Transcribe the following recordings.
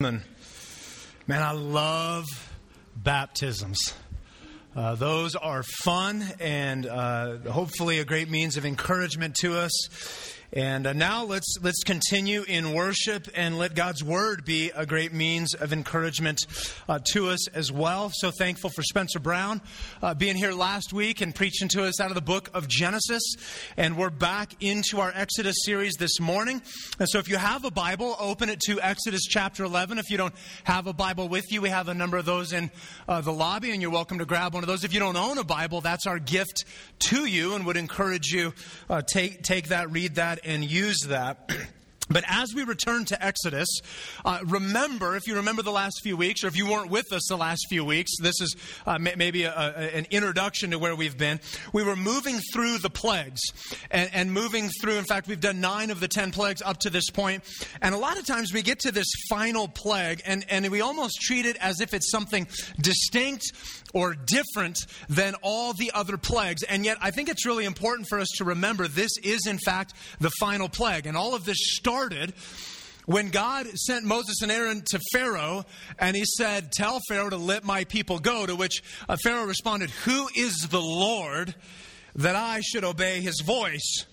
Man, I love baptisms. Uh, those are fun and uh, hopefully a great means of encouragement to us. And uh, now let's let's continue in worship and let God's word be a great means of encouragement uh, to us as well. So thankful for Spencer Brown uh, being here last week and preaching to us out of the book of Genesis. And we're back into our Exodus series this morning. And so if you have a Bible, open it to Exodus chapter 11. If you don't have a Bible with you, we have a number of those in uh, the lobby, and you're welcome to grab one of those. If you don't own a Bible, that's our gift to you, and would encourage you uh, take take that, read that and use that. But as we return to Exodus, uh, remember, if you remember the last few weeks, or if you weren't with us the last few weeks, this is uh, maybe a, a, an introduction to where we've been. We were moving through the plagues and, and, moving through, in fact, we've done nine of the ten plagues up to this point. And a lot of times we get to this final plague and, and we almost treat it as if it's something distinct or different than all the other plagues. And yet, I think it's really important for us to remember this is, in fact, the final plague. And all of this started when God sent Moses and Aaron to Pharaoh and he said, Tell Pharaoh to let my people go. To which uh, Pharaoh responded, Who is the Lord that I should obey his voice?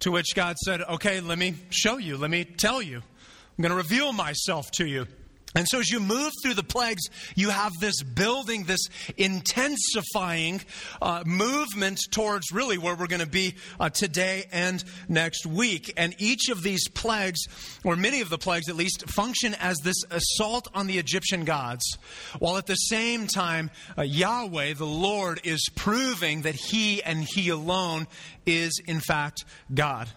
To which God said, Okay, let me show you, let me tell you. I'm going to reveal myself to you. And so, as you move through the plagues, you have this building, this intensifying uh, movement towards really where we're going to be uh, today and next week. And each of these plagues, or many of the plagues at least, function as this assault on the Egyptian gods, while at the same time, uh, Yahweh, the Lord, is proving that He and He alone is, in fact, God.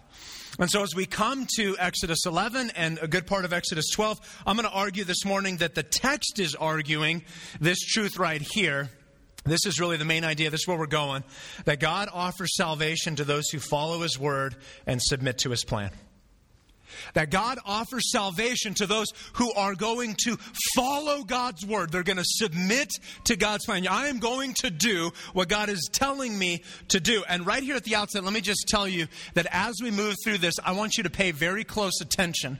And so, as we come to Exodus 11 and a good part of Exodus 12, I'm going to argue this morning that the text is arguing this truth right here. This is really the main idea. This is where we're going. That God offers salvation to those who follow His word and submit to His plan. That God offers salvation to those who are going to follow God's word. They're going to submit to God's plan. I am going to do what God is telling me to do. And right here at the outset, let me just tell you that as we move through this, I want you to pay very close attention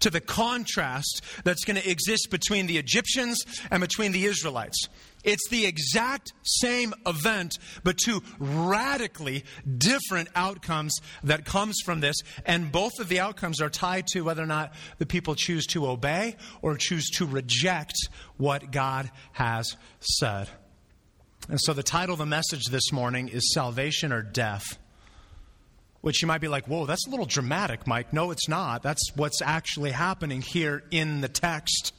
to the contrast that's going to exist between the Egyptians and between the Israelites. It's the exact same event, but two radically different outcomes that comes from this. And both of the outcomes are tied to whether or not the people choose to obey or choose to reject what God has said. And so the title of the message this morning is Salvation or Death. Which you might be like, whoa, that's a little dramatic, Mike. No, it's not. That's what's actually happening here in the text.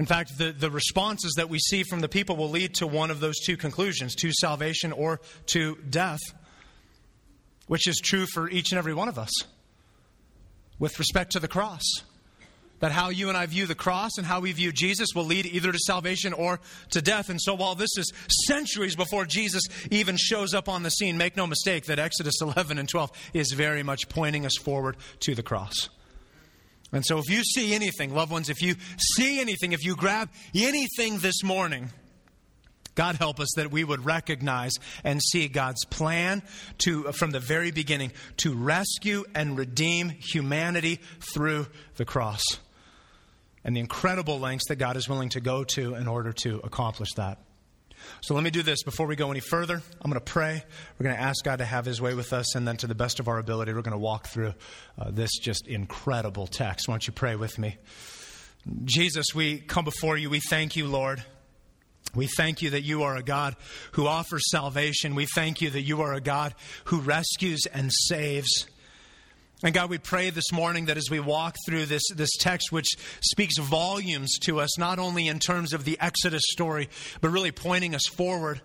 In fact, the, the responses that we see from the people will lead to one of those two conclusions to salvation or to death, which is true for each and every one of us with respect to the cross. That how you and I view the cross and how we view Jesus will lead either to salvation or to death. And so, while this is centuries before Jesus even shows up on the scene, make no mistake that Exodus 11 and 12 is very much pointing us forward to the cross. And so, if you see anything, loved ones, if you see anything, if you grab anything this morning, God help us that we would recognize and see God's plan to, from the very beginning to rescue and redeem humanity through the cross. And the incredible lengths that God is willing to go to in order to accomplish that. So let me do this before we go any further. I'm going to pray. We're going to ask God to have His way with us, and then to the best of our ability, we're going to walk through uh, this just incredible text. Why don't you pray with me? Jesus, we come before you. We thank you, Lord. We thank you that you are a God who offers salvation. We thank you that you are a God who rescues and saves. And God, we pray this morning that as we walk through this, this text, which speaks volumes to us, not only in terms of the Exodus story, but really pointing us forward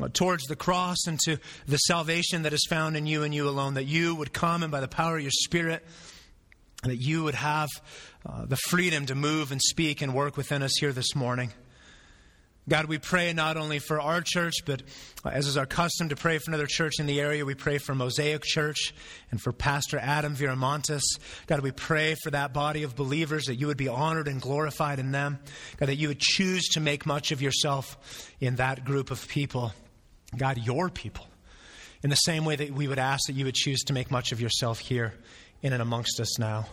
uh, towards the cross and to the salvation that is found in you and you alone, that you would come and by the power of your Spirit, that you would have uh, the freedom to move and speak and work within us here this morning. God, we pray not only for our church, but as is our custom to pray for another church in the area, we pray for Mosaic Church and for Pastor Adam Viramontes. God, we pray for that body of believers that you would be honored and glorified in them. God, that you would choose to make much of yourself in that group of people. God, your people. In the same way that we would ask that you would choose to make much of yourself here in and amongst us now.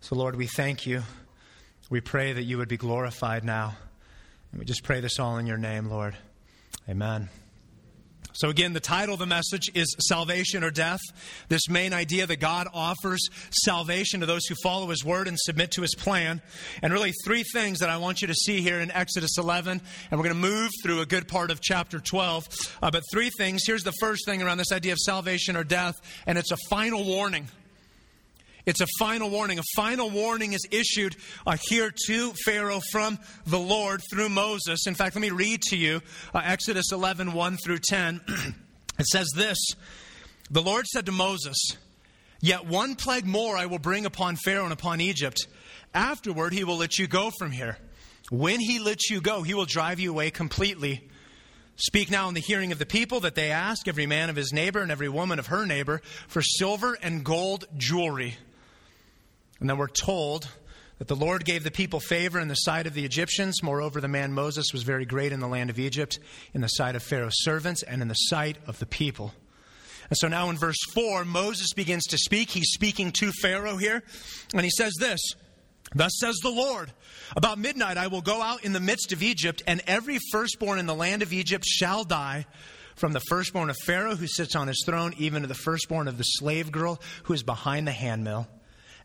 So, Lord, we thank you We pray that you would be glorified now. And we just pray this all in your name, Lord. Amen. So, again, the title of the message is Salvation or Death. This main idea that God offers salvation to those who follow His word and submit to His plan. And really, three things that I want you to see here in Exodus 11. And we're going to move through a good part of chapter 12. Uh, but three things. Here's the first thing around this idea of salvation or death, and it's a final warning. It's a final warning. A final warning is issued uh, here to Pharaoh from the Lord through Moses. In fact, let me read to you uh, Exodus 11 1 through 10. it says this The Lord said to Moses, Yet one plague more I will bring upon Pharaoh and upon Egypt. Afterward, he will let you go from here. When he lets you go, he will drive you away completely. Speak now in the hearing of the people that they ask every man of his neighbor and every woman of her neighbor for silver and gold jewelry and then we're told that the Lord gave the people favor in the sight of the Egyptians. Moreover, the man Moses was very great in the land of Egypt, in the sight of Pharaoh's servants, and in the sight of the people. And so now in verse 4, Moses begins to speak. He's speaking to Pharaoh here, and he says this Thus says the Lord, about midnight I will go out in the midst of Egypt, and every firstborn in the land of Egypt shall die, from the firstborn of Pharaoh who sits on his throne, even to the firstborn of the slave girl who is behind the handmill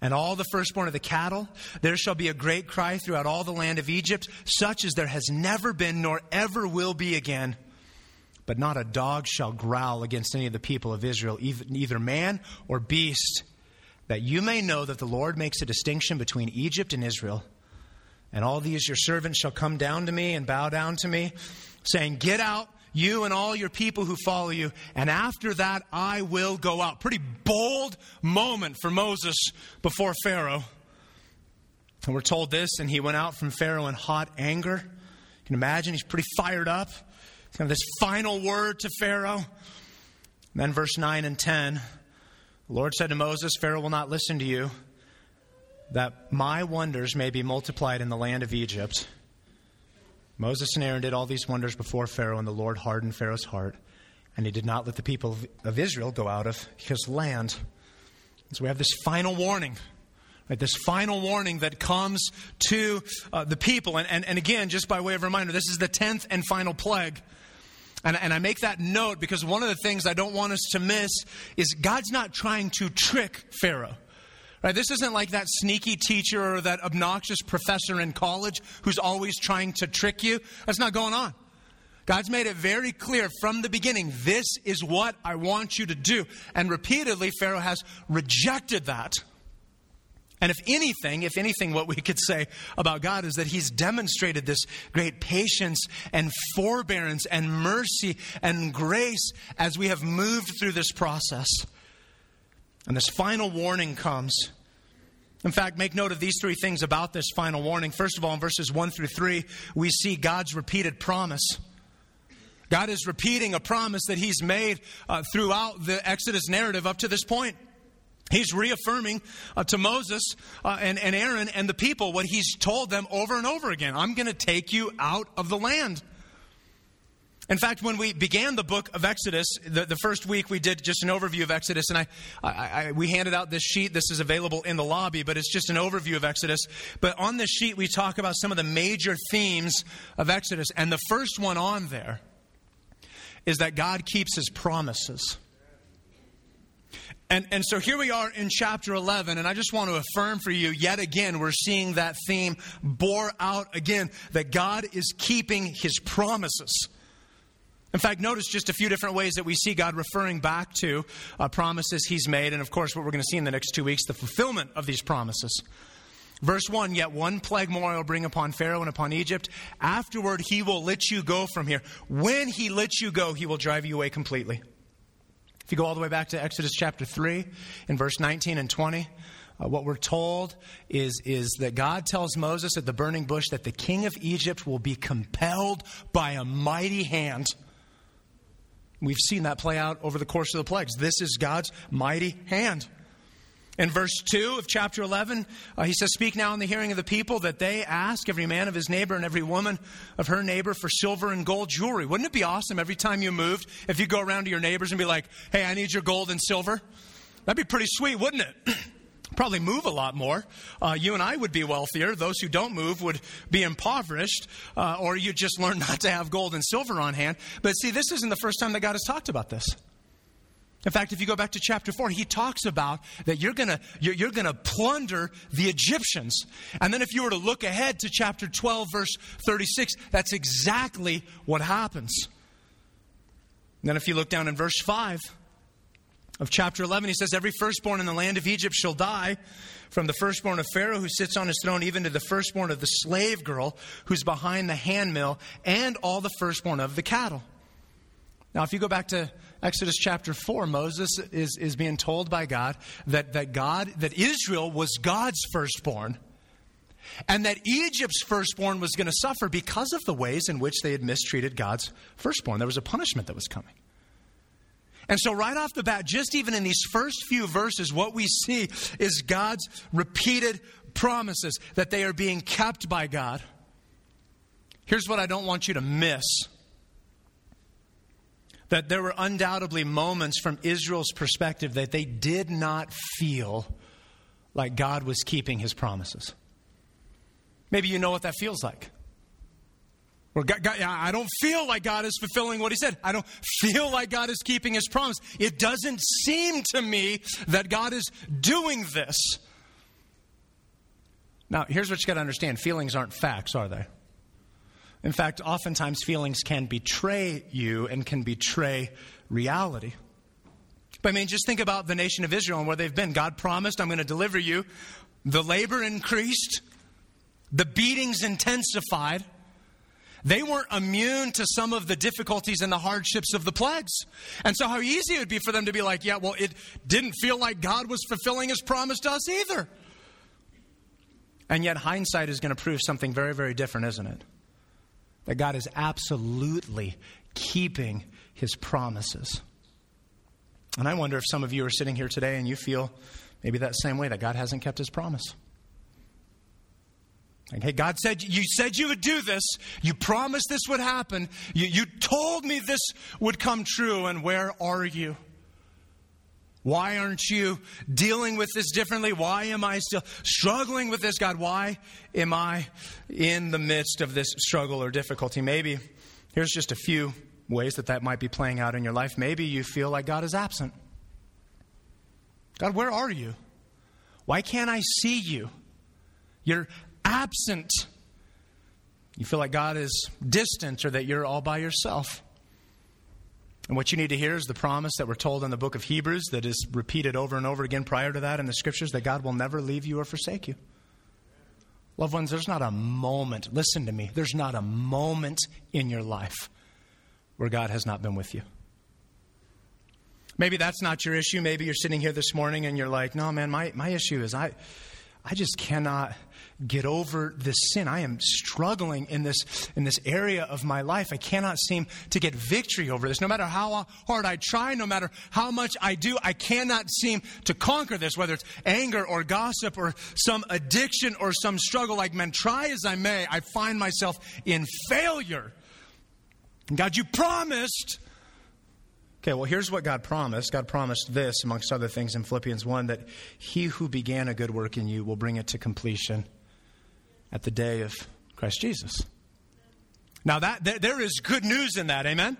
and all the firstborn of the cattle. There shall be a great cry throughout all the land of Egypt, such as there has never been nor ever will be again. But not a dog shall growl against any of the people of Israel, either man or beast, that you may know that the Lord makes a distinction between Egypt and Israel. And all these your servants shall come down to me and bow down to me, saying, Get out you and all your people who follow you, and after that I will go out. Pretty bold moment for Moses before Pharaoh. And we're told this, and he went out from Pharaoh in hot anger. You can imagine he's pretty fired up. It's kind of this final word to Pharaoh. And then verse 9 and 10 the Lord said to Moses, Pharaoh will not listen to you, that my wonders may be multiplied in the land of Egypt. Moses and Aaron did all these wonders before Pharaoh, and the Lord hardened Pharaoh's heart, and he did not let the people of Israel go out of his land. So we have this final warning. Right, this final warning that comes to uh, the people. And, and, and again, just by way of reminder, this is the 10th and final plague. And, and I make that note because one of the things I don't want us to miss is God's not trying to trick Pharaoh. Right? This isn't like that sneaky teacher or that obnoxious professor in college who's always trying to trick you. That's not going on. God's made it very clear from the beginning this is what I want you to do. And repeatedly, Pharaoh has rejected that. And if anything, if anything, what we could say about God is that He's demonstrated this great patience and forbearance and mercy and grace as we have moved through this process. And this final warning comes. In fact, make note of these three things about this final warning. First of all, in verses 1 through 3, we see God's repeated promise. God is repeating a promise that He's made uh, throughout the Exodus narrative up to this point. He's reaffirming uh, to Moses uh, and, and Aaron and the people what he's told them over and over again I'm going to take you out of the land. In fact, when we began the book of Exodus, the, the first week we did just an overview of Exodus, and I, I, I, we handed out this sheet. This is available in the lobby, but it's just an overview of Exodus. But on this sheet, we talk about some of the major themes of Exodus. And the first one on there is that God keeps his promises. And, and so here we are in chapter 11, and I just want to affirm for you yet again, we're seeing that theme bore out again that God is keeping his promises. In fact, notice just a few different ways that we see God referring back to uh, promises He's made, and of course, what we're going to see in the next two weeks, the fulfillment of these promises. Verse 1 Yet one plague more I will bring upon Pharaoh and upon Egypt. Afterward, he will let you go from here. When he lets you go, he will drive you away completely. If you go all the way back to Exodus chapter 3, in verse 19 and 20, uh, what we're told is, is that God tells Moses at the burning bush that the king of Egypt will be compelled by a mighty hand We've seen that play out over the course of the plagues. This is God's mighty hand. In verse 2 of chapter 11, uh, he says, Speak now in the hearing of the people that they ask every man of his neighbor and every woman of her neighbor for silver and gold jewelry. Wouldn't it be awesome every time you moved if you go around to your neighbors and be like, Hey, I need your gold and silver? That'd be pretty sweet, wouldn't it? probably move a lot more. Uh, you and I would be wealthier. Those who don't move would be impoverished, uh, or you'd just learn not to have gold and silver on hand. But see, this isn't the first time that God has talked about this. In fact, if you go back to chapter 4, he talks about that you're going you're, you're gonna plunder the Egyptians. And then if you were to look ahead to chapter 12, verse 36, that's exactly what happens. And then if you look down in verse 5 of chapter 11, he says, Every firstborn in the land of Egypt shall die, from the firstborn of Pharaoh who sits on his throne, even to the firstborn of the slave girl who's behind the handmill, and all the firstborn of the cattle. Now, if you go back to Exodus chapter 4, Moses is, is being told by God that, that God, that Israel was God's firstborn, and that Egypt's firstborn was going to suffer because of the ways in which they had mistreated God's firstborn. There was a punishment that was coming. And so, right off the bat, just even in these first few verses, what we see is God's repeated promises that they are being kept by God. Here's what I don't want you to miss that there were undoubtedly moments from Israel's perspective that they did not feel like God was keeping his promises. Maybe you know what that feels like. Or God, God, I don't feel like God is fulfilling what he said. I don't feel like God is keeping his promise. It doesn't seem to me that God is doing this. Now, here's what you got to understand feelings aren't facts, are they? In fact, oftentimes feelings can betray you and can betray reality. But I mean, just think about the nation of Israel and where they've been. God promised, I'm going to deliver you. The labor increased, the beatings intensified. They weren't immune to some of the difficulties and the hardships of the plagues. And so, how easy it would be for them to be like, yeah, well, it didn't feel like God was fulfilling his promise to us either. And yet, hindsight is going to prove something very, very different, isn't it? that God is absolutely keeping his promises. And I wonder if some of you are sitting here today and you feel maybe that same way that God hasn't kept his promise. Hey, God said, you said you would do this. You promised this would happen. You, you told me this would come true, and where are you? Why aren't you dealing with this differently? Why am I still struggling with this, God? Why am I in the midst of this struggle or difficulty? Maybe here's just a few ways that that might be playing out in your life. Maybe you feel like God is absent. God, where are you? Why can't I see you? You're absent. You feel like God is distant or that you're all by yourself. And what you need to hear is the promise that we're told in the book of Hebrews that is repeated over and over again prior to that in the scriptures that God will never leave you or forsake you. Loved ones, there's not a moment, listen to me, there's not a moment in your life where God has not been with you. Maybe that's not your issue. Maybe you're sitting here this morning and you're like, no, man, my, my issue is I, I just cannot get over this sin. I am struggling in this, in this area of my life. I cannot seem to get victory over this. No matter how hard I try, no matter how much I do, I cannot seem to conquer this, whether it's anger or gossip or some addiction or some struggle. Like, men. try as I may, I find myself in failure. God, you promised Okay, well, here's what God promised. God promised this, amongst other things, in Philippians 1 that he who began a good work in you will bring it to completion at the day of Christ Jesus. Now, that, there is good news in that, amen?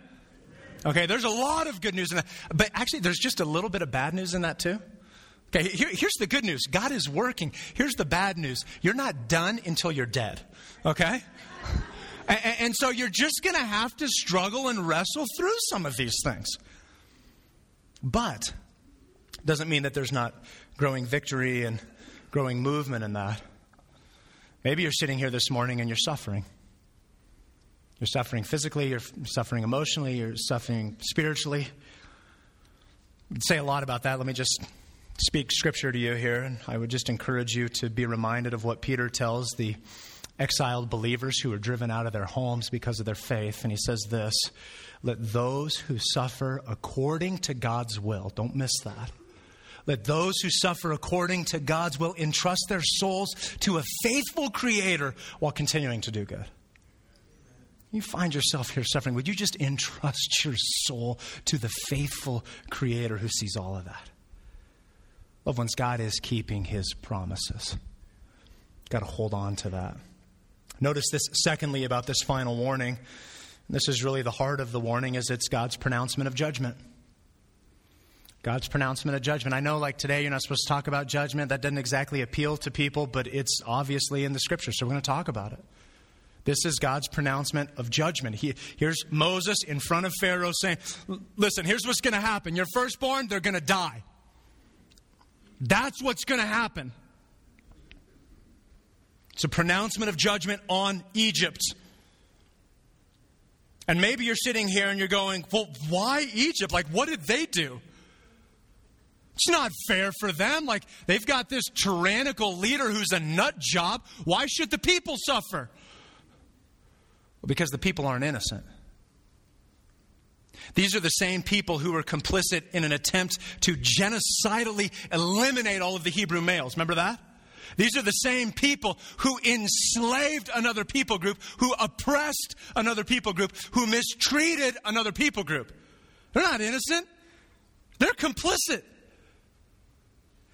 Okay, there's a lot of good news in that. But actually, there's just a little bit of bad news in that, too. Okay, here, here's the good news God is working. Here's the bad news you're not done until you're dead. Okay? and, and so you're just going to have to struggle and wrestle through some of these things. But doesn't mean that there's not growing victory and growing movement in that. Maybe you're sitting here this morning and you're suffering. You're suffering physically, you're suffering emotionally, you're suffering spiritually. I'd say a lot about that. Let me just speak scripture to you here. And I would just encourage you to be reminded of what Peter tells the exiled believers who were driven out of their homes because of their faith. And he says this let those who suffer according to God's will, don't miss that. Let those who suffer according to God's will entrust their souls to a faithful Creator while continuing to do good. You find yourself here suffering. Would you just entrust your soul to the faithful Creator who sees all of that? Loved ones, God is keeping his promises. Got to hold on to that. Notice this, secondly, about this final warning. This is really the heart of the warning, is it's God's pronouncement of judgment. God's pronouncement of judgment. I know, like today, you're not supposed to talk about judgment. That doesn't exactly appeal to people, but it's obviously in the scripture, so we're going to talk about it. This is God's pronouncement of judgment. He, here's Moses in front of Pharaoh saying, Listen, here's what's going to happen. Your firstborn, they're going to die. That's what's going to happen. It's a pronouncement of judgment on Egypt. And maybe you're sitting here and you're going, Well, why Egypt? Like, what did they do? It's not fair for them. Like, they've got this tyrannical leader who's a nut job. Why should the people suffer? Well, because the people aren't innocent. These are the same people who were complicit in an attempt to genocidally eliminate all of the Hebrew males. Remember that? These are the same people who enslaved another people group, who oppressed another people group, who mistreated another people group. They're not innocent, they're complicit.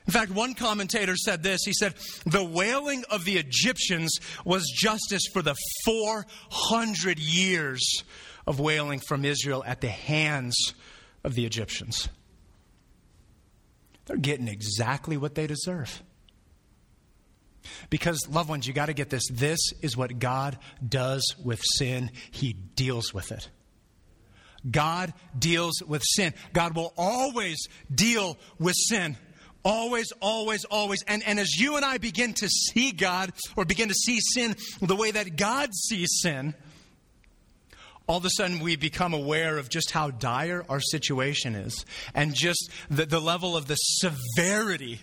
In fact, one commentator said this. He said, The wailing of the Egyptians was justice for the 400 years of wailing from Israel at the hands of the Egyptians. They're getting exactly what they deserve. Because, loved ones, you got to get this. This is what God does with sin, He deals with it. God deals with sin. God will always deal with sin. Always, always, always. And, and as you and I begin to see God or begin to see sin the way that God sees sin, all of a sudden we become aware of just how dire our situation is and just the, the level of the severity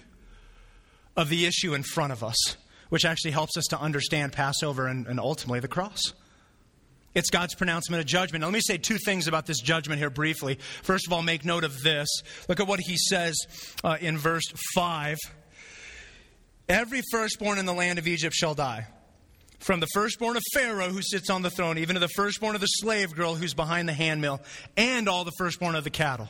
of the issue in front of us, which actually helps us to understand Passover and, and ultimately the cross. It's God's pronouncement of judgment. Now, let me say two things about this judgment here briefly. First of all, make note of this. Look at what he says uh, in verse 5. Every firstborn in the land of Egypt shall die. From the firstborn of Pharaoh who sits on the throne, even to the firstborn of the slave girl who's behind the handmill, and all the firstborn of the cattle.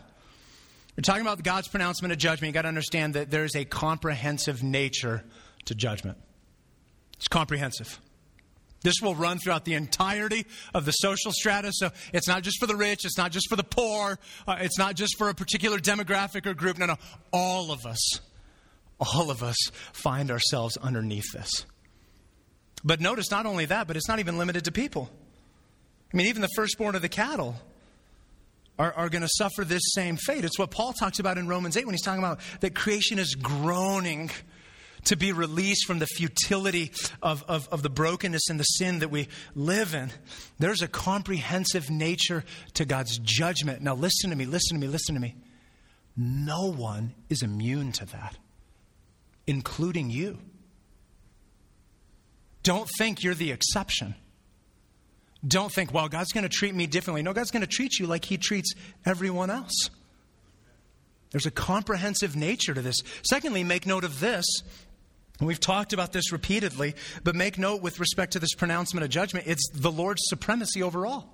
We're talking about God's pronouncement of judgment. You've got to understand that there's a comprehensive nature to judgment. It's comprehensive. This will run throughout the entirety of the social strata. So it's not just for the rich, it's not just for the poor, uh, it's not just for a particular demographic or group. No, no. All of us, all of us find ourselves underneath this. But notice not only that, but it's not even limited to people. I mean, even the firstborn of the cattle are, are going to suffer this same fate. It's what Paul talks about in Romans 8 when he's talking about that creation is groaning to be released from the futility of, of, of, the brokenness and the sin that we live in. There's a comprehensive nature to God's judgment. Now, listen to me, listen to me, listen to me. No one is immune to that, including you. Don't think you're the exception. Don't think, well, God's going to treat me differently. No, God's going to treat you like He treats everyone else. There's a comprehensive nature to this. Secondly, make note of this We've talked about this repeatedly, but make note with respect to this pronouncement of judgment, it's the Lord's supremacy over all.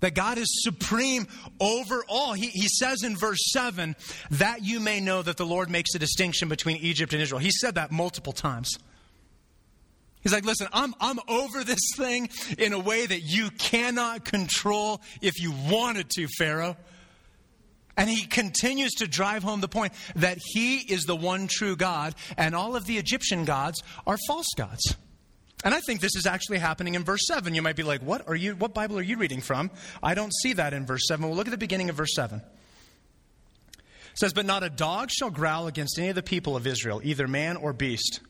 That God is supreme over all. He, he says in verse 7 that you may know that the Lord makes a distinction between Egypt and Israel. He said that multiple times. He's like, listen, I'm, I'm over this thing in a way that you cannot control if you wanted to, Pharaoh. And he continues to drive home the point that he is the one true God, and all of the Egyptian gods are false gods. And I think this is actually happening in verse 7. You might be like, what are you what Bible are you reading from? I don't see that in verse 7. Well, look at the beginning of verse 7. It says, But not a dog shall growl against any of the people of Israel, either man or beast.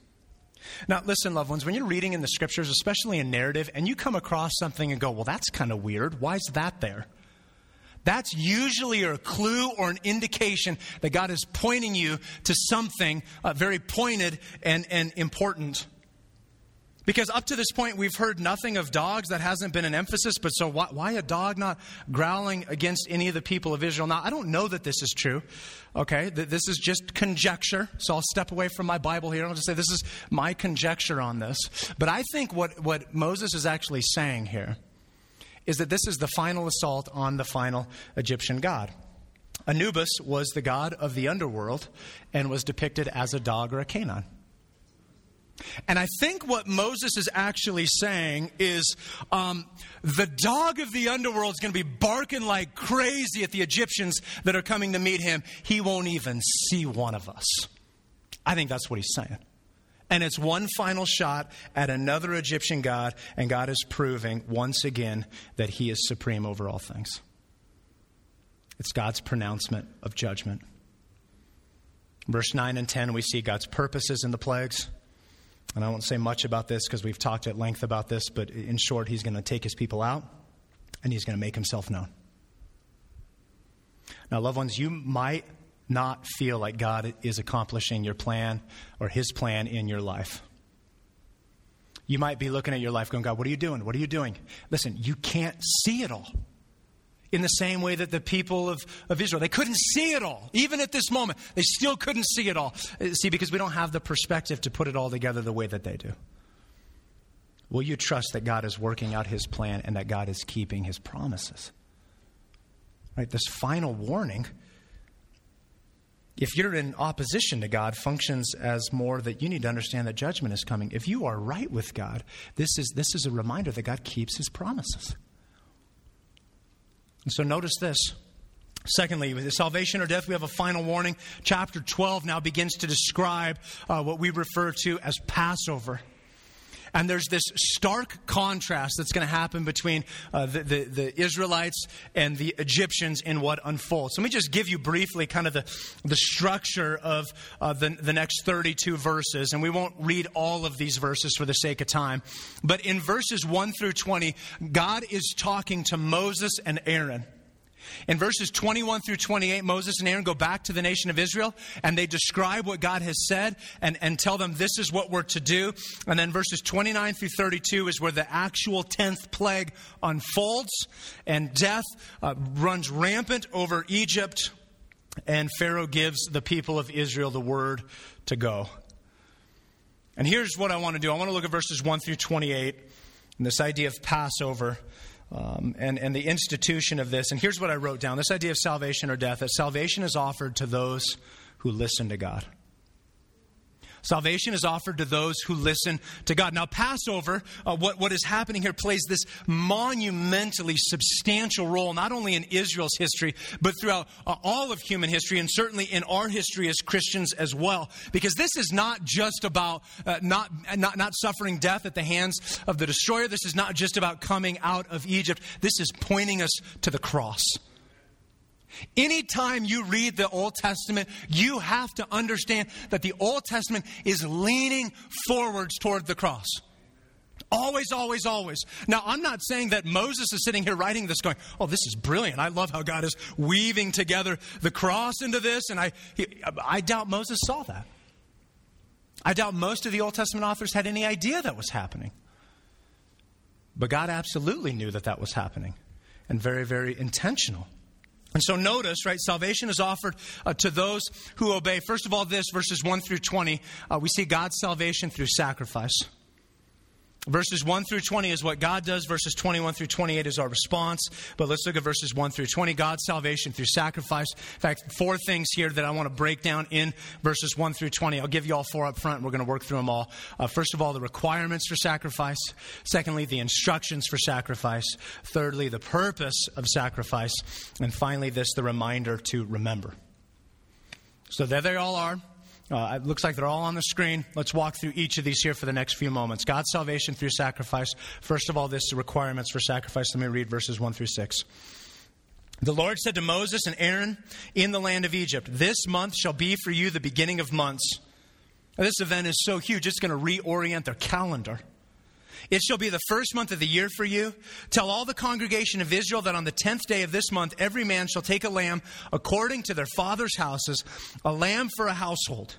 Now, listen, loved ones, when you're reading in the scriptures, especially in narrative, and you come across something and go, well, that's kind of weird. Why is that there? That's usually a clue or an indication that God is pointing you to something uh, very pointed and, and important. Because up to this point, we've heard nothing of dogs. That hasn't been an emphasis. But so, why, why, a dog not growling against any of the people of Israel? Now, I don't know that this is true. Okay, this is just conjecture. So I'll step away from my Bible here. I'll just say this is my conjecture on this. But I think what, what Moses is actually saying here is that this is the final assault on the final Egyptian god. Anubis was the god of the underworld and was depicted as a dog or a canine. And I think what Moses is actually saying is um, the dog of the underworld is going to be barking like crazy at the Egyptians that are coming to meet him. He won't even see one of us. I think that's what he's saying. And it's one final shot at another Egyptian god, and God is proving once again that he is supreme over all things. It's God's pronouncement of judgment. Verse 9 and 10, we see God's purposes in the plagues. And I won't say much about this because we've talked at length about this, but in short, he's going to take his people out and he's going to make himself known. Now, loved ones, you might not feel like God is accomplishing your plan or his plan in your life. You might be looking at your life going, God, what are you doing? What are you doing? Listen, you can't see it all in the same way that the people of, of Israel, they couldn't see it all. Even at this moment, they still couldn't see it all. Uh, see, because we don't have the perspective to put it all together the way that they do. Will you trust that God is working out his plan and that God is keeping his promises? Right, this final warning, if you're in opposition to God, functions as more that you need to understand that judgment is coming. If you are right with God, this is, this is a reminder that God keeps his promises. And so notice this. Secondly, with salvation or death, we have a final warning. Chapter 12 now begins to describe uh, what we refer to as Passover. And there's this stark contrast that's going to happen between uh, the, the, the, Israelites and the Egyptians in what unfolds. Let me just give you briefly kind of the, the structure of uh, the, the next 32 verses. And we won't read all of these verses for the sake of time. But in verses 1 through 20, God is talking to Moses and Aaron. In verses 21 through 28, Moses and Aaron go back to the nation of Israel and they describe what God has said and, and tell them this is what we're to do. And then verses 29 through 32 is where the actual 10th plague unfolds and death uh, runs rampant over Egypt. And Pharaoh gives the people of Israel the word to go. And here's what I want to do I want to look at verses 1 through 28 and this idea of Passover um, and, and the institution of this. And here's what I wrote down this idea of salvation or death that salvation is offered to those who listen to God. Salvation is offered to those who listen to God. Now, Passover, uh, what, what is happening here, plays this monumentally substantial role, not only in Israel's history, but throughout uh, all of human history, and certainly in our history as Christians as well. Because this is not just about uh, not, not, not suffering death at the hands of the destroyer. This is not just about coming out of Egypt. This is pointing us to the cross. Anytime you read the Old Testament, you have to understand that the Old Testament is leaning forwards toward the cross. Always, always, always. Now, I'm not saying that Moses is sitting here writing this going, oh, this is brilliant. I love how God is weaving together the cross into this. And I, I doubt Moses saw that. I doubt most of the Old Testament authors had any idea that was happening. But God absolutely knew that that was happening and very, very intentional. And so notice, right, salvation is offered uh, to those who obey. First of all, this, verses 1 through 20, uh, we see God's salvation through sacrifice. Verses 1 through 20 is what God does. Verses 21 through 28 is our response. But let's look at verses 1 through 20. God's salvation through sacrifice. In fact, four things here that I want to break down in verses 1 through 20. I'll give you all four up front. We're going to work through them all. Uh, first of all, the requirements for sacrifice. Secondly, the instructions for sacrifice. Thirdly, the purpose of sacrifice. And finally, this, the reminder to remember. So there they all are. Uh, it looks like they're all on the screen. Let's walk through each of these here for the next few moments. God's salvation through sacrifice. First of all, this the requirements for sacrifice. Let me read verses 1 through 6. The Lord said to Moses and Aaron in the land of Egypt, This month shall be for you the beginning of months. Now, this event is so huge, it's going to reorient their calendar. It shall be the first month of the year for you. Tell all the congregation of Israel that on the tenth day of this month, every man shall take a lamb according to their father's houses, a lamb for a household.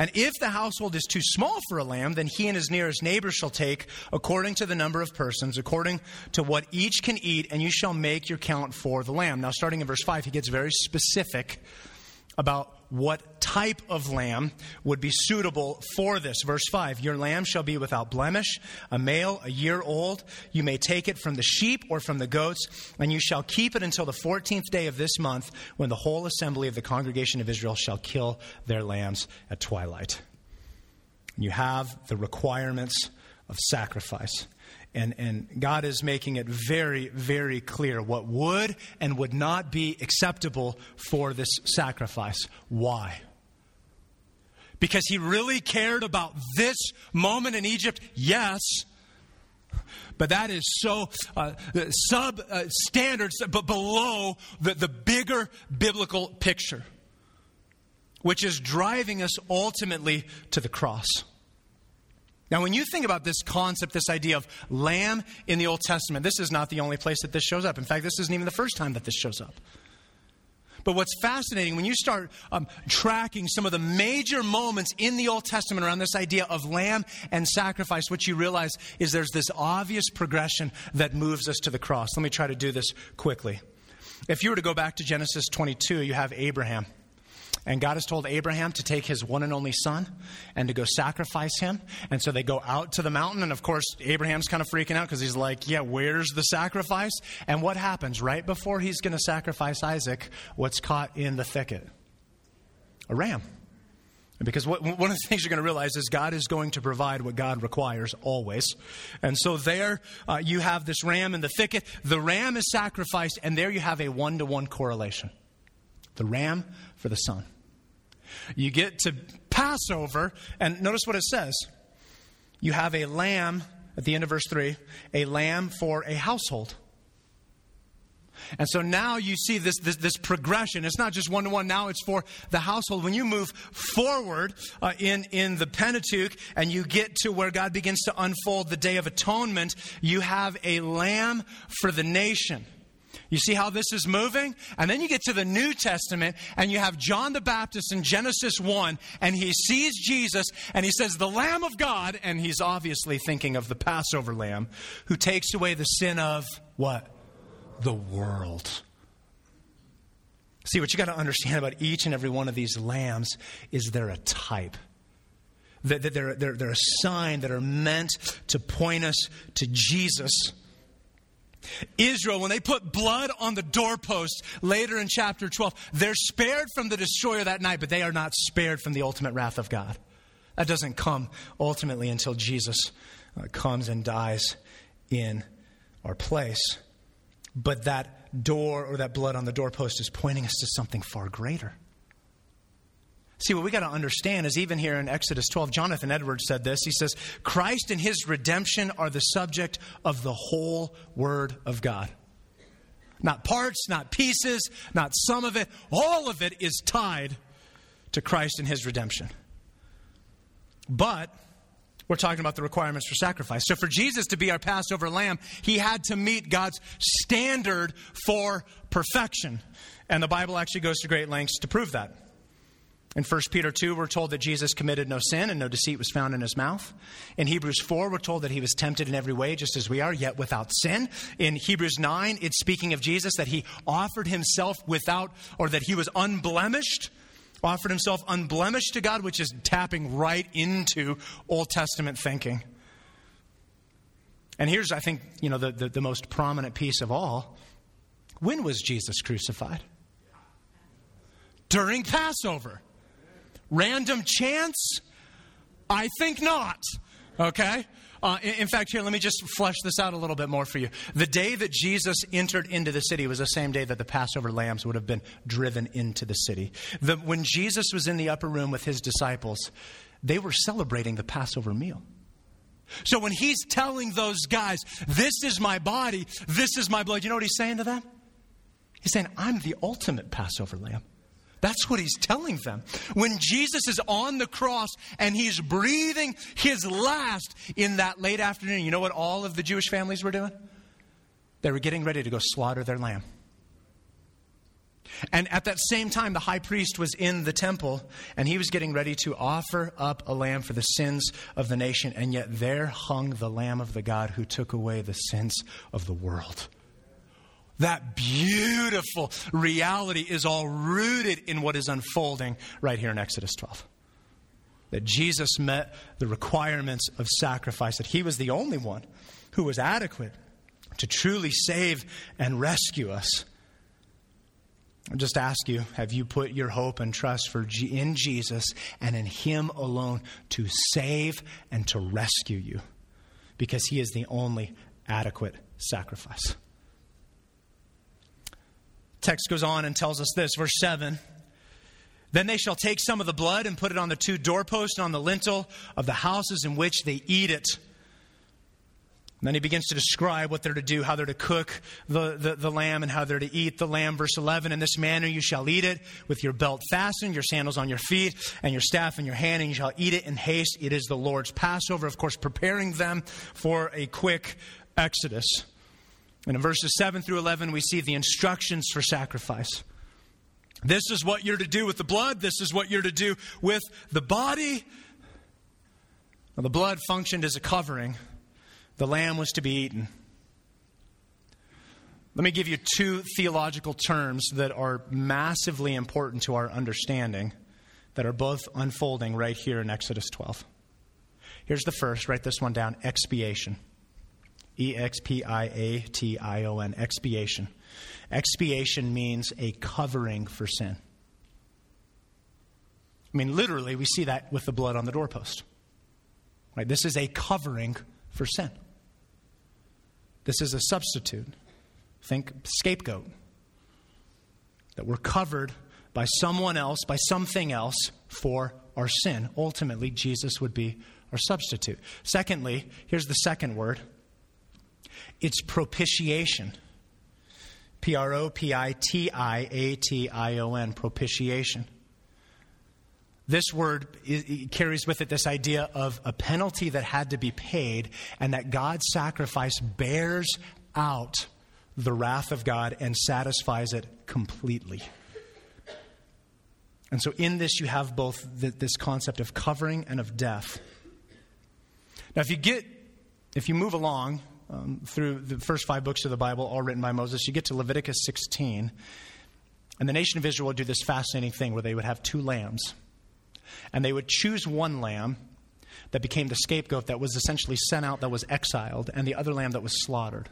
And if the household is too small for a lamb, then he and his nearest neighbor shall take according to the number of persons, according to what each can eat, and you shall make your count for the lamb. Now, starting in verse 5, he gets very specific about what type of lamb would be suitable for this. Verse 5 Your lamb shall be without blemish, a male, a year old. You may take it from the sheep or from the goats, and you shall keep it until the 14th day of this month, when the whole assembly of the congregation of Israel shall kill their lambs at twilight. You have the requirements of sacrifice. And, and God is making it very, very clear what would and would not be acceptable for this sacrifice. Why? Because he really cared about this moment in Egypt? Yes. But that is so uh, sub uh, standards, but below the, the bigger biblical picture, which is driving us ultimately to the cross. Now, when you think about this concept, this idea of lamb in the Old Testament, this is not the only place that this shows up. In fact, this isn't even the first time that this shows up. But what's fascinating when you start um, tracking some of the major moments in the Old Testament around this idea of lamb and sacrifice, what you realize is there's this obvious progression that moves us to the cross. Let me try to do this quickly. If you were to go back to Genesis 22, you have Abraham. And God has told Abraham to take his one and only son and to go sacrifice him. And so they go out to the mountain. And of course, Abraham's kind of freaking out because he's like, Yeah, where's the sacrifice? And what happens? Right before he's going to sacrifice Isaac, what's caught in the thicket? A ram. Because what, one of the things you're going to realize is God is going to provide what God requires always. And so there uh, you have this ram in the thicket. The ram is sacrificed, and there you have a one to one correlation. The ram for the son. You get to Passover, and notice what it says. You have a lamb, at the end of verse 3, a lamb for a household. And so now you see this, this, this progression. It's not just one to one, now it's for the household. When you move forward uh, in, in the Pentateuch and you get to where God begins to unfold the Day of Atonement, you have a lamb for the nation. You see how this is moving? And then you get to the New Testament and you have John the Baptist in Genesis 1 and he sees Jesus and he says, The Lamb of God. And he's obviously thinking of the Passover lamb who takes away the sin of what? The world. See, what you got to understand about each and every one of these lambs is they're a type. That they're, they're, they're a sign that are meant to point us to Jesus. Israel, when they put blood on the doorpost later in chapter 12, they're spared from the destroyer that night, but they are not spared from the ultimate wrath of God. That doesn't come ultimately until Jesus uh, comes and dies in our place. But that door or that blood on the doorpost is pointing us to something far greater. See, what we got to understand is even here in Exodus 12, Jonathan Edwards said this. He says, Christ and his redemption are the subject of the whole Word of God. Not parts, not pieces, not some of it. All of it is tied to Christ and his redemption. But we're talking about the requirements for sacrifice. So, for Jesus to be our Passover lamb, he had to meet God's standard for perfection. And the Bible actually goes to great lengths to prove that. In 1 Peter 2, we're told that Jesus committed no sin and no deceit was found in his mouth. In Hebrews 4, we're told that he was tempted in every way, just as we are, yet without sin. In Hebrews 9, it's speaking of Jesus that he offered himself without, or that he was unblemished, offered himself unblemished to God, which is tapping right into Old Testament thinking. And here's, I think, you know, the, the, the most prominent piece of all. When was Jesus crucified? During Passover. Random chance? I think not. Okay? Uh, in, fact, here, let me just flesh this out a little bit more for you. The day that Jesus entered into the city was the same day that the Passover lambs would have been driven into the city. The, when Jesus was in the upper room with his disciples, they were celebrating the Passover meal. So when he's telling those guys, This is my body, this is my blood, you know what he's saying to them? He's saying, I'm the ultimate Passover lamb. That's what he's telling them. When Jesus is on the cross and he's breathing his last in that late afternoon, you know what all of the Jewish families were doing? They were getting ready to go slaughter their lamb. And at that same time, the high priest was in the temple and he was getting ready to offer up a lamb for the sins of the nation. And yet there hung the Lamb of the God who took away the sins of the world. That beautiful reality is all rooted in what is unfolding right here in Exodus 12. That Jesus met the requirements of sacrifice, that he was the only one who was adequate to truly save and rescue us. I just ask you have you put your hope and trust for G- in Jesus and in Him alone to save and to rescue you? Because He is the only adequate sacrifice. Text goes on and tells us this, verse 7. Then they shall take some of the blood and put it on the two doorposts and on the lintel of the houses in which they eat it. And then he begins to describe what they're to do, how they're to cook the, the, the, lamb, and how they're to eat the lamb. Verse 11 In this manner you shall eat it, with your belt fastened, your sandals on your feet, and your staff in your hand, and you shall eat it in haste. It is the Lord's Passover, of course, preparing them for a quick exodus. And in verses 7 through 11, we see the instructions for sacrifice. This is what you're to do with the blood, this is what you're to do with the body. Now, the blood functioned as a covering the lamb was to be eaten. Let me give you two theological terms that are massively important to our understanding that are both unfolding right here in Exodus 12. Here's the first, write this one down expiation. E X P I A T I O N, expiation. Expiation means a covering for sin. I mean, literally, we see that with the blood on the doorpost. Right? This is a covering for sin. This is a substitute. Think scapegoat. That we're covered by someone else, by something else for our sin. Ultimately, Jesus would be our substitute. Secondly, here's the second word it's propitiation. P R O P I T I A T I O N, propitiation. This word carries with it this idea of a penalty that had to be paid, and that God's sacrifice bears out the wrath of God and satisfies it completely. And so, in this, you have both this concept of covering and of death. Now, if you get, if you move along um, through the first five books of the Bible, all written by Moses, you get to Leviticus 16, and the nation of Israel would do this fascinating thing where they would have two lambs. And they would choose one lamb that became the scapegoat that was essentially sent out, that was exiled, and the other lamb that was slaughtered.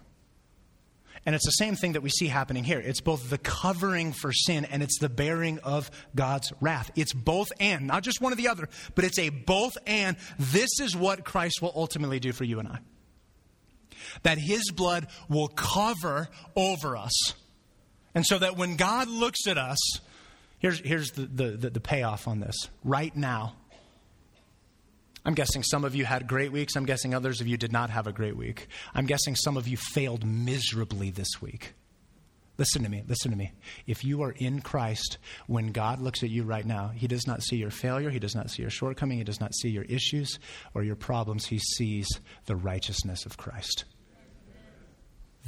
And it's the same thing that we see happening here. It's both the covering for sin and it's the bearing of God's wrath. It's both and, not just one or the other, but it's a both and. This is what Christ will ultimately do for you and I. That his blood will cover over us. And so that when God looks at us, Here's, here's the, the, the, payoff on this. Right now, I'm guessing some of you had great weeks. I'm guessing others of you did not have a great week. I'm guessing some of you failed miserably this week. Listen to me, listen to me. If you are in Christ, when God looks at you right now, He does not see your failure, He does not see your shortcoming, He does not see your issues or your problems. He sees the righteousness of Christ.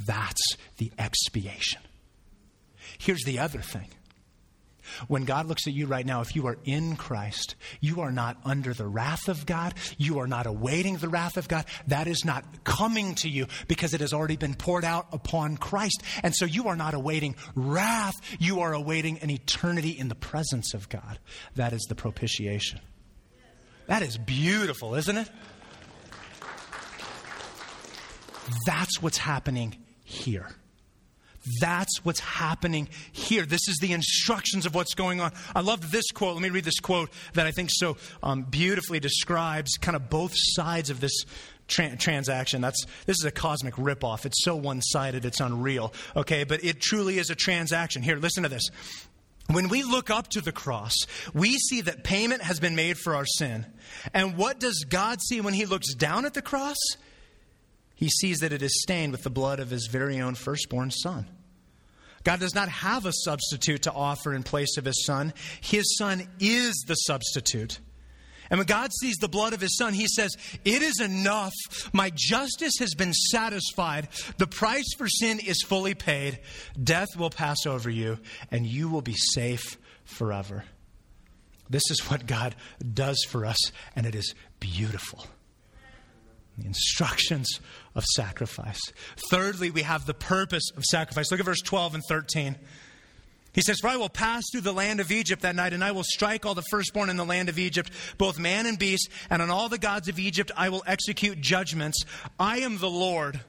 That's the expiation. Here's the other thing when God looks at you right now, if you are in Christ, you are not under the wrath of God. You are not awaiting the wrath of God. That is not coming to you because it has already been poured out upon Christ. And so you are not awaiting wrath. You are awaiting an eternity in the presence of God. That is the propitiation. That is beautiful, isn't it? That's what's happening here. That's what's happening here. This is the instructions of what's going on. I love this quote. Let me read this quote that I think so um, beautifully describes kind of both sides of this tra- transaction. That's this is a cosmic ripoff. It's so one-sided, it's unreal. Okay, but it truly is a transaction. Here, listen to this. When we look up to the cross, we see that payment has been made for our sin. And what does God see when He looks down at the cross? He sees that it is stained with the blood of his very own firstborn son. God does not have a substitute to offer in place of his son. His son is the substitute. And when God sees the blood of his son, he says, It is enough. My justice has been satisfied. The price for sin is fully paid. Death will pass over you, and you will be safe forever. This is what God does for us, and it is beautiful. the instructions of sacrifice. Thirdly, we have the purpose of sacrifice. Look at verse 12 and 13. He says, For I will pass through the land of Egypt that night, and I will strike all the firstborn in the land of Egypt, both man and beast, and on all the gods of Egypt I will execute judgments. I am the Lord.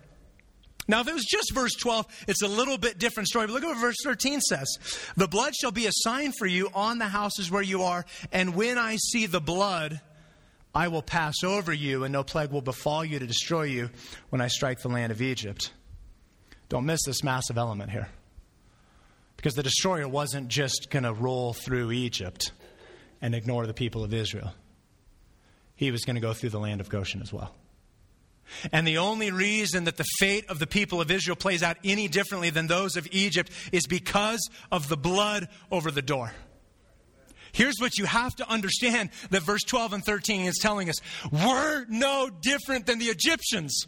Now, if it was just verse 12, it's a little bit different story. But look at what verse 13 says The blood shall be a sign for you on the houses where you are, and when I see the blood, I will pass over you, and no plague will befall you to destroy you when I strike the land of Egypt. Don't miss this massive element here. Because the destroyer wasn't just going to roll through Egypt and ignore the people of Israel, he was going to go through the land of Goshen as well. And the only reason that the fate of the people of Israel plays out any differently than those of Egypt is because of the blood over the door. Here's what you have to understand that verse 12 and 13 is telling us we're no different than the Egyptians.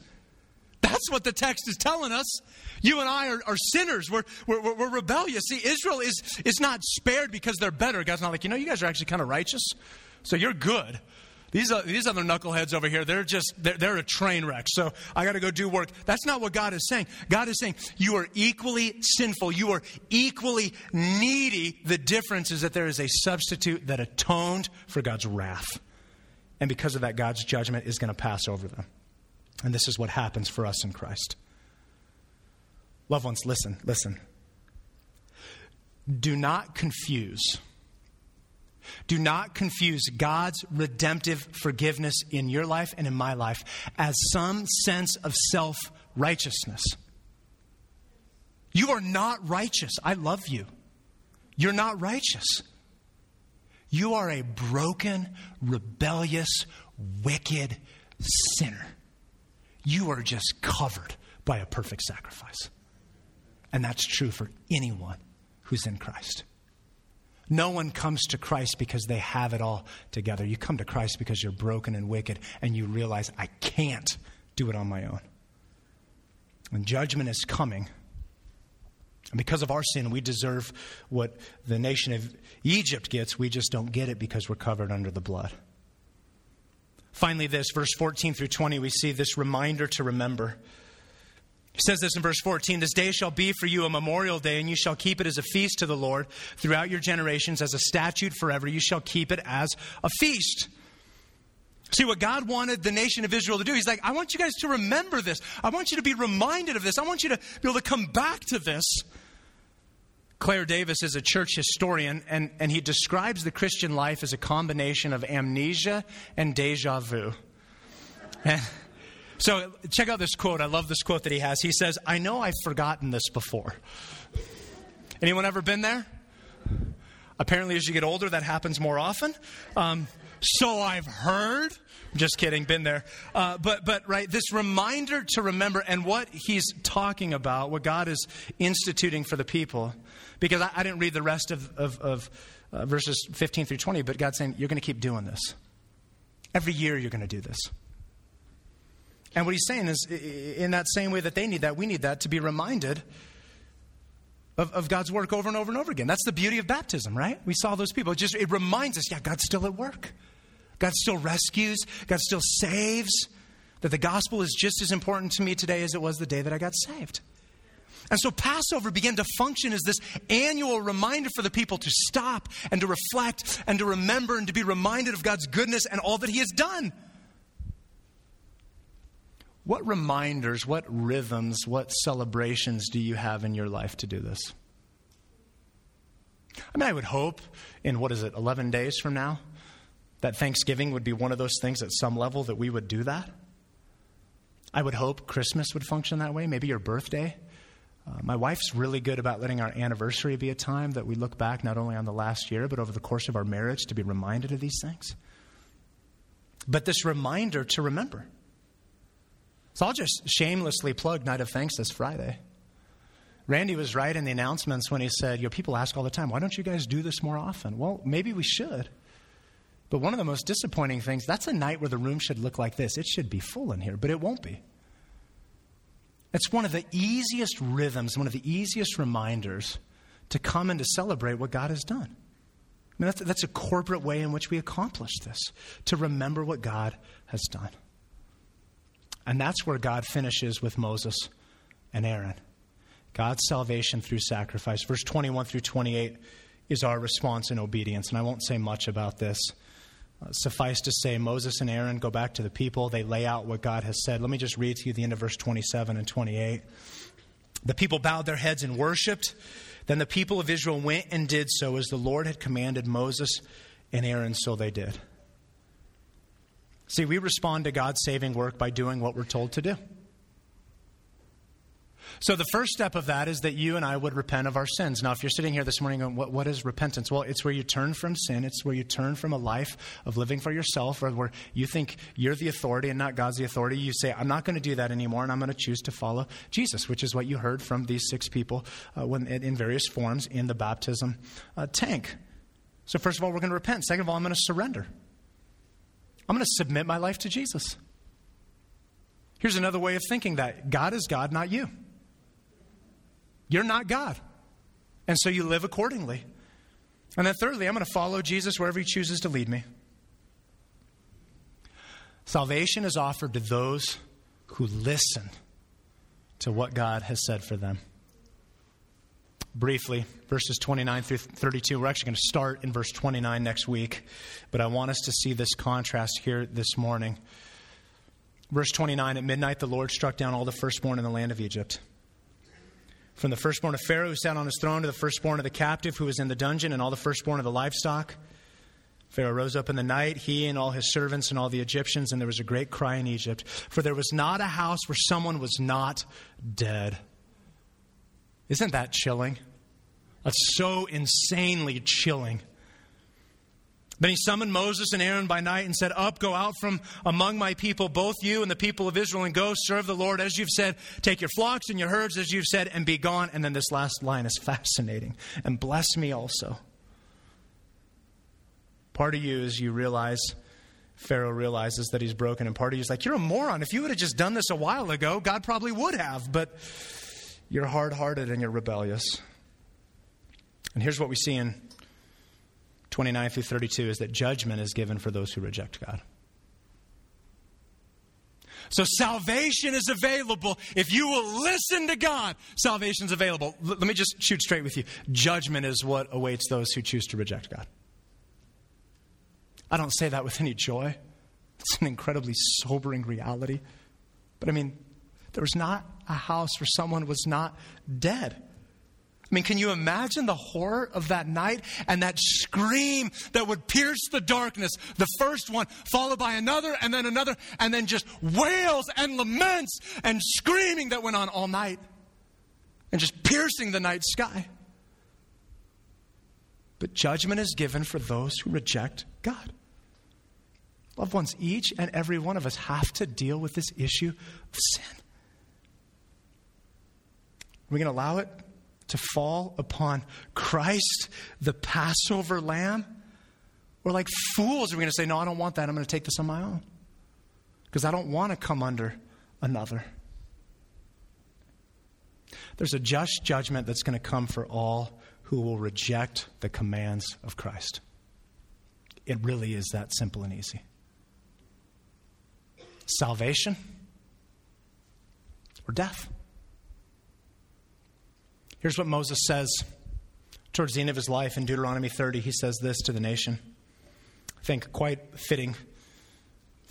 That's what the text is telling us. You and I are, are sinners. We're, we're, we're, rebellious. See, Israel is, is not spared because they're better. God's not like, you know, you guys are actually kind of righteous, so you're good. These, are, these other knuckleheads over here, they're just, they're, they're a train wreck. So I got to go do work. That's not what God is saying. God is saying, you are equally sinful. You are equally needy. The difference is that there is a substitute that atoned for God's wrath. And because of that, God's judgment is going to pass over them. And this is what happens for us in Christ. Loved ones, listen, listen. Do not confuse do not confuse God's redemptive forgiveness in your life and in my life as some sense of self righteousness. You are not righteous. I love you. You're not righteous. You are a broken, rebellious, wicked sinner. You are just covered by a perfect sacrifice. And that's true for anyone who's in Christ. No one comes to Christ because they have it all together. You come to Christ because you're broken and wicked and you realize, I can't do it on my own. When judgment is coming, and because of our sin, we deserve what the nation of Egypt gets. We just don't get it because we're covered under the blood. Finally, this, verse 14 through 20, we see this reminder to remember. He says this in verse 14 This day shall be for you a memorial day, and you shall keep it as a feast to the Lord throughout your generations, as a statute forever. You shall keep it as a feast. See what God wanted the nation of Israel to do. He's like, I want you guys to remember this. I want you to be reminded of this. I want you to be able to come back to this. Clair Davis is a church historian, and, and he describes the Christian life as a combination of amnesia and deja vu. And, so check out this quote. I love this quote that he has. He says, I know I've forgotten this before. Anyone ever been there? Apparently, as you get older, that happens more often. Um, so I've heard. Just kidding, been there. Uh, but, but, right, this reminder to remember and what he's talking about, what God is instituting for the people. Because I, I didn't read the rest of, of, of uh, verses 15 through 20, but God's saying, you're going to keep doing this. Every year, you're going to do this. And what he's saying is, in that same way that they need that, we need that to be reminded of, of God's work over and over and over again. That's the beauty of baptism, right? We saw those people. It just it reminds us, yeah, God's still at work. God still rescues. God still saves. That the gospel is just as important to me today as it was the day that I got saved. And so Passover began to function as this annual reminder for the people to stop and to reflect and to remember and to be reminded of God's goodness and all that He has done. What reminders, what rhythms, what celebrations do you have in your life to do this? I mean, I would hope in what is it, 11 days from now, that Thanksgiving would be one of those things at some level that we would do that. I would hope Christmas would function that way, maybe your birthday. Uh, my wife's really good about letting our anniversary be a time that we look back not only on the last year, but over the course of our marriage to be reminded of these things. But this reminder to remember. So I'll just shamelessly plug Night of Thanks this Friday. Randy was right in the announcements when he said, You know, people ask all the time, why don't you guys do this more often? Well, maybe we should. But one of the most disappointing things, that's a night where the room should look like this. It should be full in here, but it won't be. It's one of the easiest rhythms, one of the easiest reminders to come and to celebrate what God has done. I mean, that's, that's a corporate way in which we accomplish this, to remember what God has done. And that's where God finishes with Moses and Aaron. God's salvation through sacrifice. Verse 21 through 28 is our response in obedience. And I won't say much about this. Uh, suffice to say, Moses and Aaron go back to the people. They lay out what God has said. Let me just read to you the end of verse 27 and 28. The people bowed their heads and worshiped. Then the people of Israel went and did so as the Lord had commanded Moses and Aaron, so they did. See, we respond to God's saving work by doing what we're told to do. So, the first step of that is that you and I would repent of our sins. Now, if you're sitting here this morning going, what, what is repentance? Well, it's where you turn from sin. It's where you turn from a life of living for yourself or where you think you're the authority and not God's the authority. You say, I'm not going to do that anymore and I'm going to choose to follow Jesus, which is what you heard from these six people uh, when, in various forms in the baptism uh, tank. So, first of all, we're going to repent. Second of all, I'm going to surrender. I'm going to submit my life to Jesus. Here's another way of thinking that God is God, not you. You're not God. And so you live accordingly. And then, thirdly, I'm going to follow Jesus wherever he chooses to lead me. Salvation is offered to those who listen to what God has said for them. Briefly, verses 29 through 32. We're actually going to start in verse 29 next week, but I want us to see this contrast here this morning. Verse 29 At midnight, the Lord struck down all the firstborn in the land of Egypt from the firstborn of Pharaoh who sat on his throne to the firstborn of the captive who was in the dungeon and all the firstborn of the livestock. Pharaoh rose up in the night, he and all his servants and all the Egyptians, and there was a great cry in Egypt, for there was not a house where someone was not dead. Isn't that chilling? That's so insanely chilling. Then he summoned Moses and Aaron by night and said, Up, go out from among my people, both you and the people of Israel, and go serve the Lord as you've said. Take your flocks and your herds as you've said, and be gone. And then this last line is fascinating. And bless me also. Part of you is you realize, Pharaoh realizes that he's broken, and part of you is like, You're a moron. If you would have just done this a while ago, God probably would have. But you're hard hearted and you're rebellious. And here's what we see in 29 through 32 is that judgment is given for those who reject God. So salvation is available. If you will listen to God, salvation is available. L- let me just shoot straight with you. Judgment is what awaits those who choose to reject God. I don't say that with any joy. It's an incredibly sobering reality. But I mean, there was not a house where someone was not dead. I mean, can you imagine the horror of that night and that scream that would pierce the darkness? The first one, followed by another, and then another, and then just wails and laments and screaming that went on all night and just piercing the night sky. But judgment is given for those who reject God. Loved ones, each and every one of us have to deal with this issue of sin. Are we going to allow it to fall upon Christ, the Passover lamb? We're like fools. Are we going to say, No, I don't want that. I'm going to take this on my own? Because I don't want to come under another. There's a just judgment that's going to come for all who will reject the commands of Christ. It really is that simple and easy. Salvation or death. Here's what Moses says towards the end of his life in Deuteronomy 30. He says this to the nation. I think quite fitting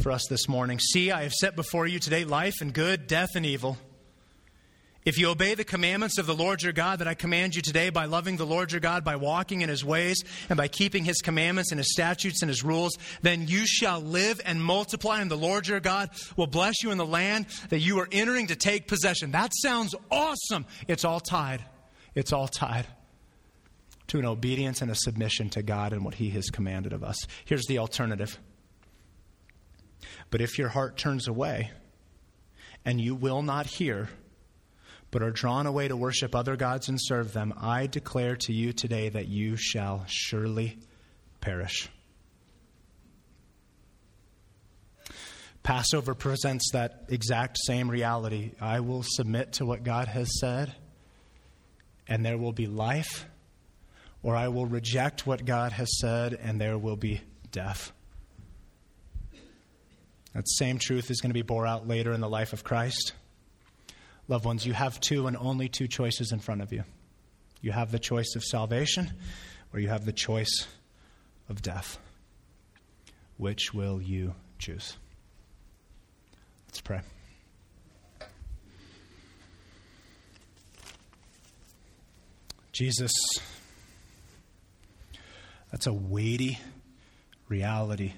for us this morning. See, I have set before you today life and good, death and evil. If you obey the commandments of the Lord your God that I command you today by loving the Lord your God, by walking in his ways, and by keeping his commandments and his statutes and his rules, then you shall live and multiply, and the Lord your God will bless you in the land that you are entering to take possession. That sounds awesome. It's all tied it's all tied to an obedience and a submission to God and what He has commanded of us. Here's the alternative. But if your heart turns away and you will not hear, but are drawn away to worship other gods and serve them, I declare to you today that you shall surely perish. Passover presents that exact same reality. I will submit to what God has said and there will be life, or I will reject what God has said and there will be death. That same truth is going to be bore out later in the life of Christ. Loved ones, you have two and only two choices in front of you. You have the choice of salvation, or you have the choice of death. Which will you choose? Let's pray. Jesus, that's a weighty reality.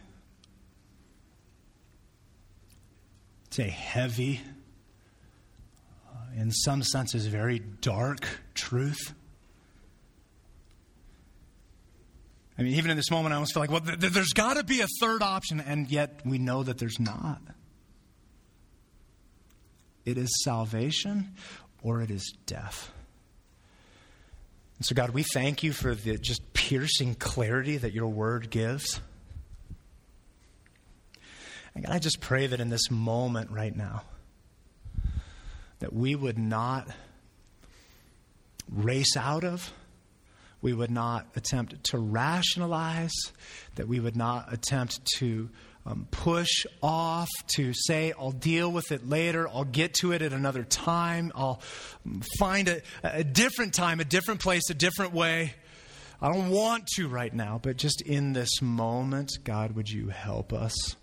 It's a heavy, uh, in some senses, very dark truth. I mean, even in this moment, I almost feel like, well, th- there's got to be a third option, and yet we know that there's not. It is salvation or it is death. And so, God, we thank you for the just piercing clarity that your word gives. And God, I just pray that in this moment right now, that we would not race out of, we would not attempt to rationalize, that we would not attempt to um, push off, to say, I'll deal with it later, I'll get to it at another time, I'll find a, a different time, a different place, a different way. I don't want to right now, but just in this moment, God, would you help us?